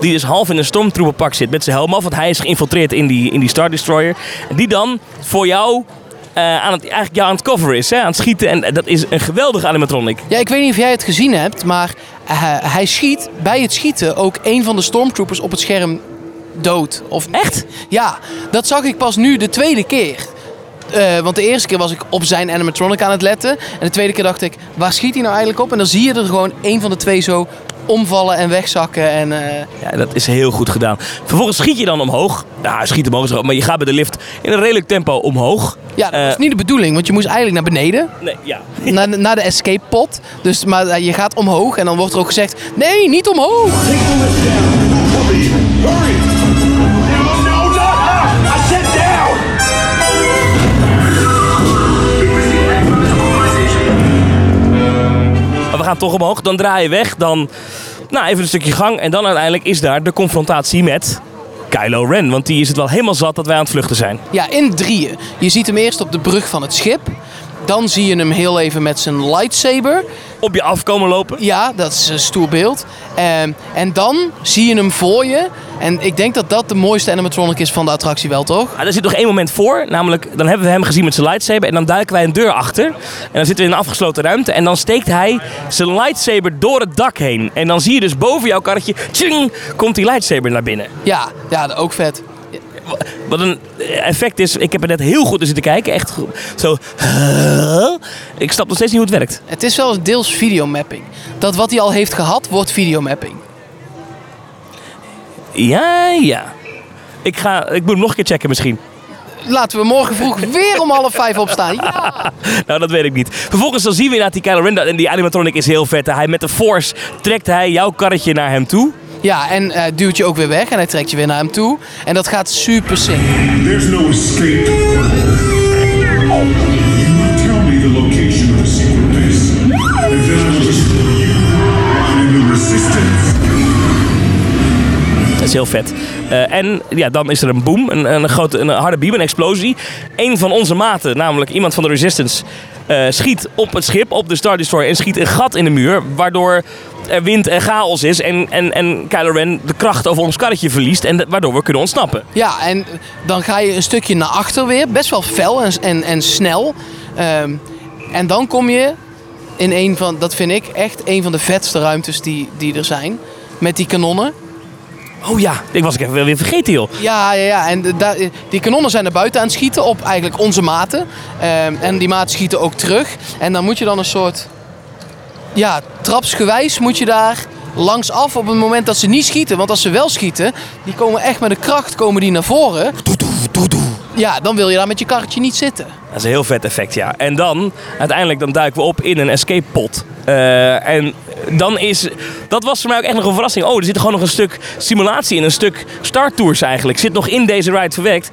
Die dus half in een stormtrooperpak zit met zijn helm af. Want hij is geïnfiltreerd in die, in die Star Destroyer. Die dan voor jou aan het, eigenlijk jou aan het cover is. Hè, aan het schieten. En dat is een geweldige animatronic. Ja, ik weet niet of jij het gezien hebt, maar eh, hij schiet bij het schieten ook een van de stormtroopers op het scherm dood. Of, Echt? Ja, dat zag ik pas nu de tweede keer. Eh, want de eerste keer was ik op zijn animatronic aan het letten. En de tweede keer dacht ik, waar schiet hij nou eigenlijk op? En dan zie je er gewoon een van de twee zo omvallen en wegzakken. En. Eh, ja, dat is heel goed gedaan. Vervolgens schiet je dan omhoog. Ja, schiet omhoog is maar je gaat bij de lift in een redelijk tempo omhoog. Ja, dat is eh, niet de bedoeling, want je moest eigenlijk naar beneden. Nee, ja. naar, naar de escape pod. Dus, maar eh, je gaat omhoog en dan wordt er ook gezegd, nee, niet omhoog! we gaan toch omhoog. Dan draai je weg. Dan nou, even een stukje gang. En dan uiteindelijk is daar de confrontatie met Kylo Ren. Want die is het wel helemaal zat dat wij aan het vluchten zijn. Ja, in drieën. Je ziet hem eerst op de brug van het schip. Dan zie je hem heel even met zijn lightsaber. Op je afkomen lopen. Ja, dat is een stoer beeld. Ehm, en dan zie je hem voor je. En ik denk dat dat de mooiste animatronic is van de attractie wel, toch? Ah, er zit nog één moment voor. Namelijk, dan hebben we hem gezien met zijn lightsaber. En dan duiken wij een deur achter. En dan zitten we in een afgesloten ruimte. En dan steekt hij zijn lightsaber door het dak heen. En dan zie je dus boven jouw karretje... Tjing, komt die lightsaber naar binnen. Ja, ja ook vet. Wat een effect is, ik heb er net heel goed in zitten kijken. Echt goed. zo. Ik snap nog steeds niet hoe het werkt. Het is wel deels videomapping. Dat wat hij al heeft gehad, wordt videomapping. Ja, ja. Ik, ga, ik moet hem nog een keer checken misschien. Laten we morgen vroeg weer om half vijf opstaan. Ja. Nou, dat weet ik niet. Vervolgens dan zien we inderdaad die Kylo Ren. En die animatronic is heel vet. Hij met de Force trekt hij jouw karretje naar hem toe. Ja, en eh, duwt je ook weer weg en hij trekt je weer naar hem toe. En dat gaat super simpel. There's no escape. You tell me the location of the secret base, and then I will destroy you and the resistance. Dat is heel vet. Eh, en ja, dan is er een boom, een, een, grote, een harde beam, een explosie. Eén van onze maten, namelijk iemand van de Resistance, eh, schiet op het schip, op de Star Destroyer en schiet een gat in de muur. Waardoor er wind en chaos is en, en, en Kylo Ren de kracht over ons karretje verliest. En waardoor we kunnen ontsnappen. Ja, en dan ga je een stukje naar achter weer. Best wel fel en, en, en snel. Ehm, en dan kom je in een van, dat vind ik echt een van de vetste ruimtes die, die er zijn. Met die kanonnen. Oh ja, ik was ik even weer vergeten joh. Ja, ja, ja. En de- die kanonnen zijn er buiten aan het schieten op eigenlijk onze maten. Ehm, en die maten schieten ook terug. En dan moet je dan een soort... Ja, trapsgewijs moet je daar langs af op het moment dat ze niet schieten. Want als ze wel schieten, die komen echt met de kracht komen die naar voren. Ja, dan wil je daar met je karretje niet zitten. Dat is een heel vet effect, ja. En dan, uiteindelijk, dan duiken we op in een escape pod. Eh, en dan is... Dat was voor mij ook echt nog een verrassing. Oh, er zit gewoon nog een stuk simulatie in. Een stuk Star Tours eigenlijk. Zit nog in deze ride verwerkt.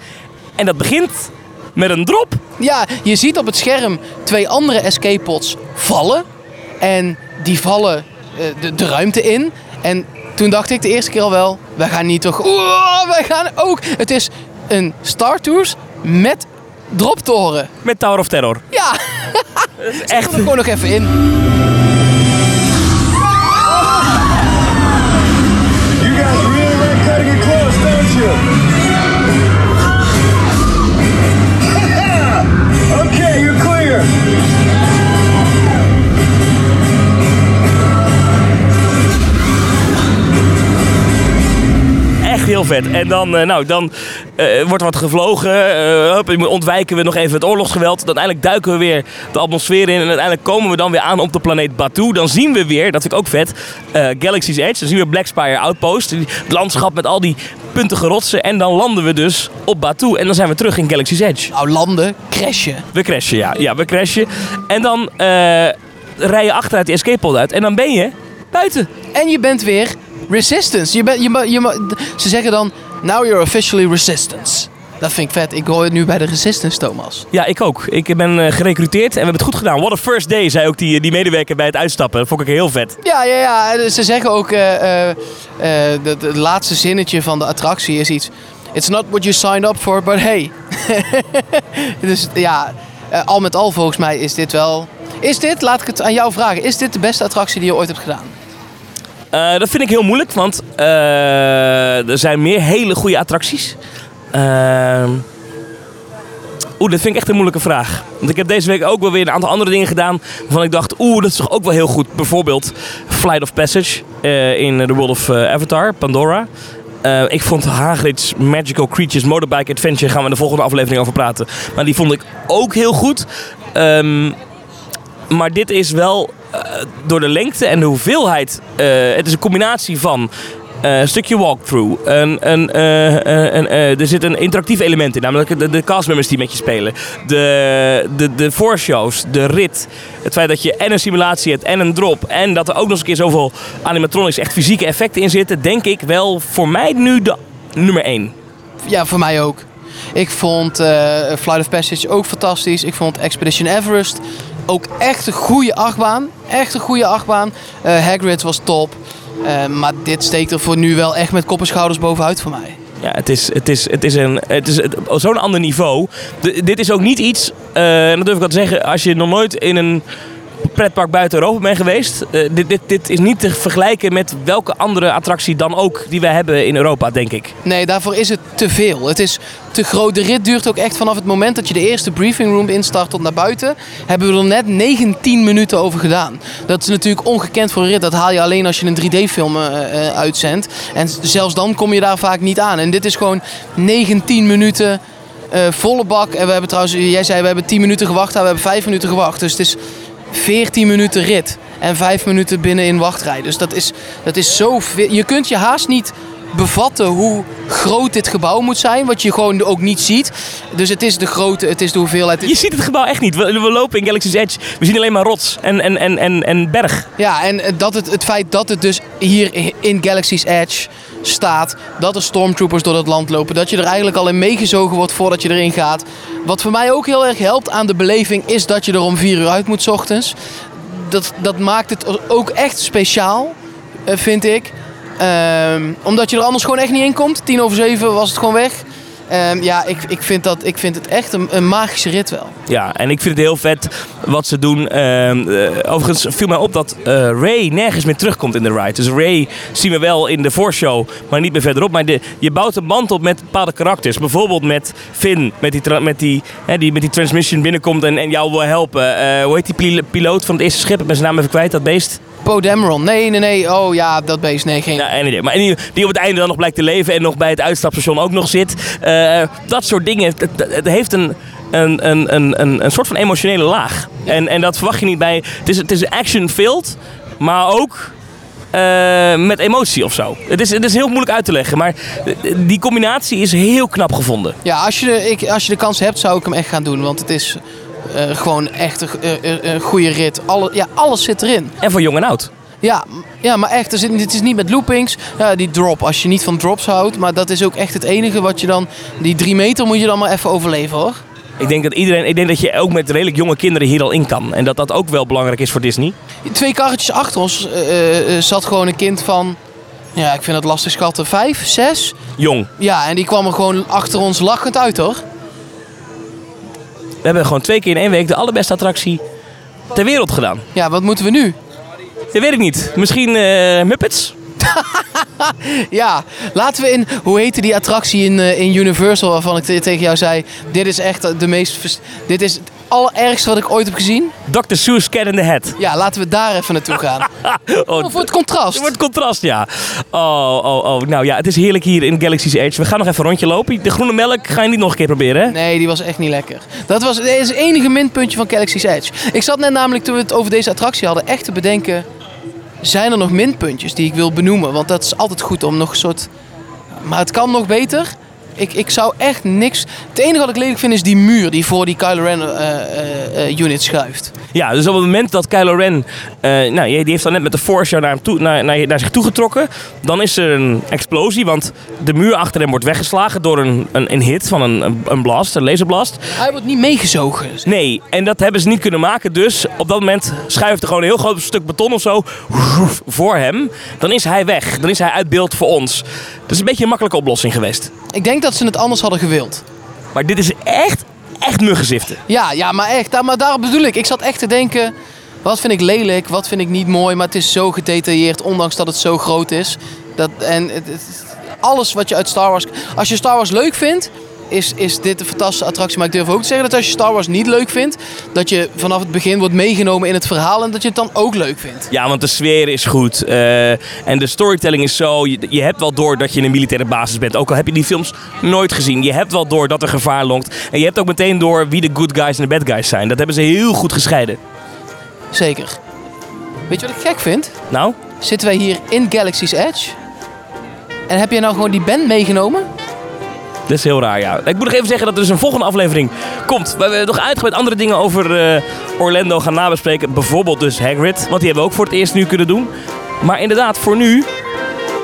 En dat begint met een drop. Ja, je ziet op het scherm twee andere escape pods vallen. En die vallen eh, de, de ruimte in. En toen dacht ik de eerste keer al wel, wij gaan niet toch... Oeh, wij gaan ook... Het is een Star Tours met droptoren. Met Tower of Terror. Ja, echt. er gewoon nog even in. Heel vet. En dan, eh, nou, dan eh, wordt wat gevlogen. eh, hup, ontwijken we nog even het oorlogsgeweld. Dan uiteindelijk duiken we weer de atmosfeer in. En uiteindelijk komen we dan weer aan op de planeet Batuu. Dan zien we weer, dat vind ik ook vet, Galaxy's Edge. Dan zien we Black Spire Outpost. Het landschap met al die puntige rotsen. En dan landen we dus op Batuu. En dan zijn we terug in Galaxy's Edge. Nou, landen, crashen. We crashen, ja. Ja, we crashen. En dan eh rij je achteruit die escape pod uit. En dan ben je buiten. En je bent weer resistance. Je bent, je, je, ze zeggen dan, now you're officially resistance. Dat vind ik vet. Ik hoor het nu bij de resistance, Thomas. Ja, ik ook. Ik ben eh, gerecruiteerd en we hebben het goed gedaan. What a first day, zei ook die, die medewerker bij het uitstappen. Dat vond ik heel vet. Ja, ja, ja. Ze zeggen ook, eh, eh, eh, het laatste zinnetje van de attractie is iets... It's not what you signed up for, but hey. dus ja, eh, al met al volgens mij is dit wel... Is dit, laat ik het aan jou vragen, is dit de beste attractie die je ooit hebt gedaan? Eh, dat vind ik heel moeilijk, want eh, er zijn meer hele goede attracties. Ehm Oeh, dat vind ik echt een moeilijke vraag. Want ik heb deze week ook wel weer een aantal andere dingen gedaan. Waarvan ik dacht, oeh, dat is toch ook wel heel goed. Bijvoorbeeld Flight of Passage eh, in The World of Avatar, Pandora. Ik vond Hagrid's Magical Creatures Motorbike Adventure. Gaan we in de volgende aflevering over praten. Maar die vond ik ook heel goed. Ehm, maar dit is wel eh, door de lengte en de hoeveelheid. eh, het is een combinatie van. eh, een stukje walkthrough. Een, er zit een interactief element in, namelijk de, de castmembers die met je spelen. De, de, de voorshows, de rit. Het feit dat je en een simulatie hebt en een drop. En dat er ook nog eens een keer zoveel animatronics, echt fysieke effecten in zitten. Denk ik wel voor mij nu de nummer 1. Ja, voor mij ook. Ik vond Flight of Passage ook fantastisch. Ik vond Expedition Everest ook echt een goede achtbaan. Echt een goede achtbaan. Eh Hagrid was top. Eh, maar dit steekt er voor nu wel echt met kop en schouders bovenuit voor mij. Ja, het is, het is, het is, een, het is zo'n ander niveau. Dit is ook niet iets, eh, en dat durf ik wel te zeggen, als je nog nooit in een pretpark buiten Europa bent geweest. eh, dit, dit, dit is niet te vergelijken met welke andere attractie dan ook die wij hebben in Europa, denk ik. Nee, daarvoor is het te veel. Het is te groot. De rit duurt ook echt vanaf het moment dat je de eerste briefing room instart tot naar buiten. Hebben we er net 19 minuten over gedaan. Dat is natuurlijk ongekend voor een rit. Dat haal je alleen als je een 3D-film eh, eh, uitzendt. En zelfs dan kom je daar vaak niet aan. En dit is gewoon 19 minuten. volle bak. En we hebben trouwens, jij zei we hebben 10 minuten gewacht. Nou, we hebben 5 minuten gewacht. Dus het is 14 minuten rit. En 5 minuten binnen in wachtrij. Dus dat is, dat is zo veel. Je kunt je haast niet bevatten hoe groot dit gebouw moet zijn. Wat je gewoon ook niet ziet. Dus het is de grootte, het is de hoeveelheid. Je ziet het gebouw echt niet. We, we lopen in Galaxy's Edge, we zien alleen maar rots en, en, en, en, en berg. Ja, en dat het, het feit dat het dus hier in Galaxy's Edge staat, dat er stormtroopers door het land lopen, dat je er eigenlijk al in meegezogen wordt voordat je erin gaat. Wat voor mij ook heel erg helpt aan de beleving is dat je er om vier uur uit moet ochtends. Dat, dat maakt het ook echt speciaal, eh, vind ik. Ehm, omdat je er anders gewoon echt niet in komt. Tien over zeven was het gewoon weg. Ehm, ja, ik, ik, vind dat, ik vind het echt een, een magische rit wel. Ja, en ik vind het heel vet wat ze doen. Ehm, eh, overigens viel mij op dat eh, Ray nergens meer terugkomt in de ride. Dus Ray zien we wel in de voorshow, maar niet meer verderop. Maar de, je bouwt een band op met bepaalde karakters. Bijvoorbeeld met Finn, met die, met die, hè, die met die transmission binnenkomt en, en jou wil helpen. Eh, hoe heet die pil- piloot van het eerste schip? Ik ben zijn naam even kwijt, dat beest. Poe Dameron. Nee, nee, nee. Oh ja, dat beest. Nee, geen. Ja. Maar die, die op het einde dan nog blijkt te leven en nog bij het uitstapstation ook nog zit. Eh, dat soort dingen. Het, heeft een, een, een, een, een, soort van emotionele laag. En, en dat verwacht je niet bij. Het is, het is action-filled, maar ook. eh, met emotie of zo. Het is, het is heel moeilijk uit te leggen, maar die combinatie is heel knap gevonden. Ja, als je, de, ik, als je de kans hebt, zou ik hem echt gaan doen. Want het is eh, gewoon echt een, eh, eh, een goede rit. Alle, ja, alles zit erin. En voor jong en oud. Ja, ja maar echt, er zit, het is niet met loopings. Ja, die drop, als je niet van drops houdt. Maar dat is ook echt het enige wat je dan... Die drie meter moet je dan maar even overleven hoor. Ik denk dat iedereen, ik denk dat je ook met redelijk jonge kinderen hier al in kan. En dat dat ook wel belangrijk is voor Disney. Twee karretjes achter ons eh, eh, eh, zat gewoon een kind van... Ja, ik vind het lastig schatten. Vijf, zes? Jong. Ja, en die kwam er gewoon achter ons lachend uit hoor. We hebben gewoon twee keer in één week de allerbeste attractie ter wereld gedaan. Ja, wat moeten we nu? Dat weet ik niet. Misschien eh, Muppets? Ja, laten we in, hoe heette die attractie in, eh, in Universal waarvan ik te- tegen jou zei, dit is echt de meest, dit is het allerergste wat ik ooit heb gezien. Dr. Seuss Cat in the Hat. Ja, laten we daar even naartoe gaan. Oh, voor het contrast. Voor het contrast, ja. Oh, oh, oh. Nou ja, het is heerlijk hier in Galaxy's Edge. We gaan nog even een rondje lopen. De groene melk ga je niet nog een keer proberen, hè? Nee, die was echt niet lekker. Dat was is het enige minpuntje van Galaxy's Edge. Ik zat net namelijk toen we het over deze attractie hadden echt te bedenken, zijn er nog minpuntjes die ik wil benoemen? Want dat is altijd goed om nog een soort, maar het kan nog beter. Ik, ik zou echt niks... Het enige wat ik lelijk vind is die muur die voor die Kylo Ren eh, eh, eh, unit schuift. Ja, dus op het moment dat Kylo Ren... nou, die heeft dan net met de Force naar, hem toe, naar, naar, naar zich toegetrokken. Dan is er een explosie, want de muur achter hem wordt weggeslagen door een, een, een hit van een, een, een blast, een laserblast. Hij wordt niet meegezogen. Nee, en dat hebben ze niet kunnen maken. Dus op dat moment schuift er gewoon een heel groot stuk beton of zo voor hem. Dan is hij weg. Dan is hij uit beeld voor ons. Dat is een beetje een makkelijke oplossing geweest. Ik denk dat ze het anders hadden gewild. Maar dit is echt, echt muggenziften. Ja, ja, maar echt. Maar daar bedoel ik. Ik zat echt te denken... Wat vind ik lelijk, wat vind ik niet mooi, maar het is zo gedetailleerd, ondanks dat het zo groot is. Dat, en het, het- alles wat je uit Star Wars... Als je Star Wars leuk vindt, is, is dit een fantastische attractie. Maar ik durf ook te zeggen dat als je Star Wars niet leuk vindt... dat je vanaf het begin wordt meegenomen in het verhaal en dat je het dan ook leuk vindt. Ja, want de sfeer is goed. eh, en de storytelling is zo. Je, je hebt wel door dat je in een militaire basis bent. Ook al heb je die films nooit gezien. Je hebt wel door dat er gevaar lonkt. En je hebt ook meteen door wie de good guys en de bad guys zijn. Dat hebben ze heel goed gescheiden. Zeker. Weet je wat ik gek vind? Nou? Zitten wij hier in Galaxy's Edge... en heb jij nou gewoon die band meegenomen? Dat is heel raar, ja. Ik moet nog even zeggen dat er dus een volgende aflevering komt. Waar we nog uitgebreid andere dingen over eh, Orlando gaan nabespreken. Bijvoorbeeld dus Hagrid. Want die hebben we ook voor het eerst nu kunnen doen. Maar inderdaad, voor nu...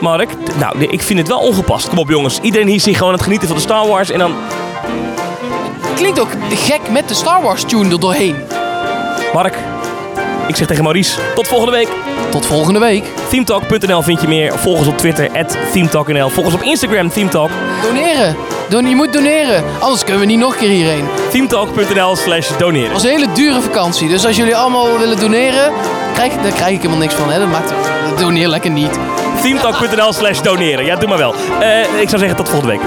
Mark, nou, ik vind het wel ongepast. Kom op jongens. Iedereen hier hier gewoon aan het genieten van de Star Wars. En dan... Klinkt ook gek met de Star Wars tune er doorheen. Mark, ik zeg tegen Maurice, tot volgende week. Tot volgende week. Themetalk.nl vind je meer. Volg ons op Twitter, ThemetalkNL. Volg ons op Instagram, Themetalk. Doneren. Don je moet doneren, anders kunnen we niet nog een keer hierheen. Teamtalk.nl slash doneren. Het was een hele dure vakantie, dus als jullie allemaal willen doneren, krijg, daar krijg ik helemaal niks van. Hè? Dat maakt doneer lekker niet. Teamtalk.nl slash doneren. Ja, doe maar wel. Eh, ik zou zeggen tot volgende week.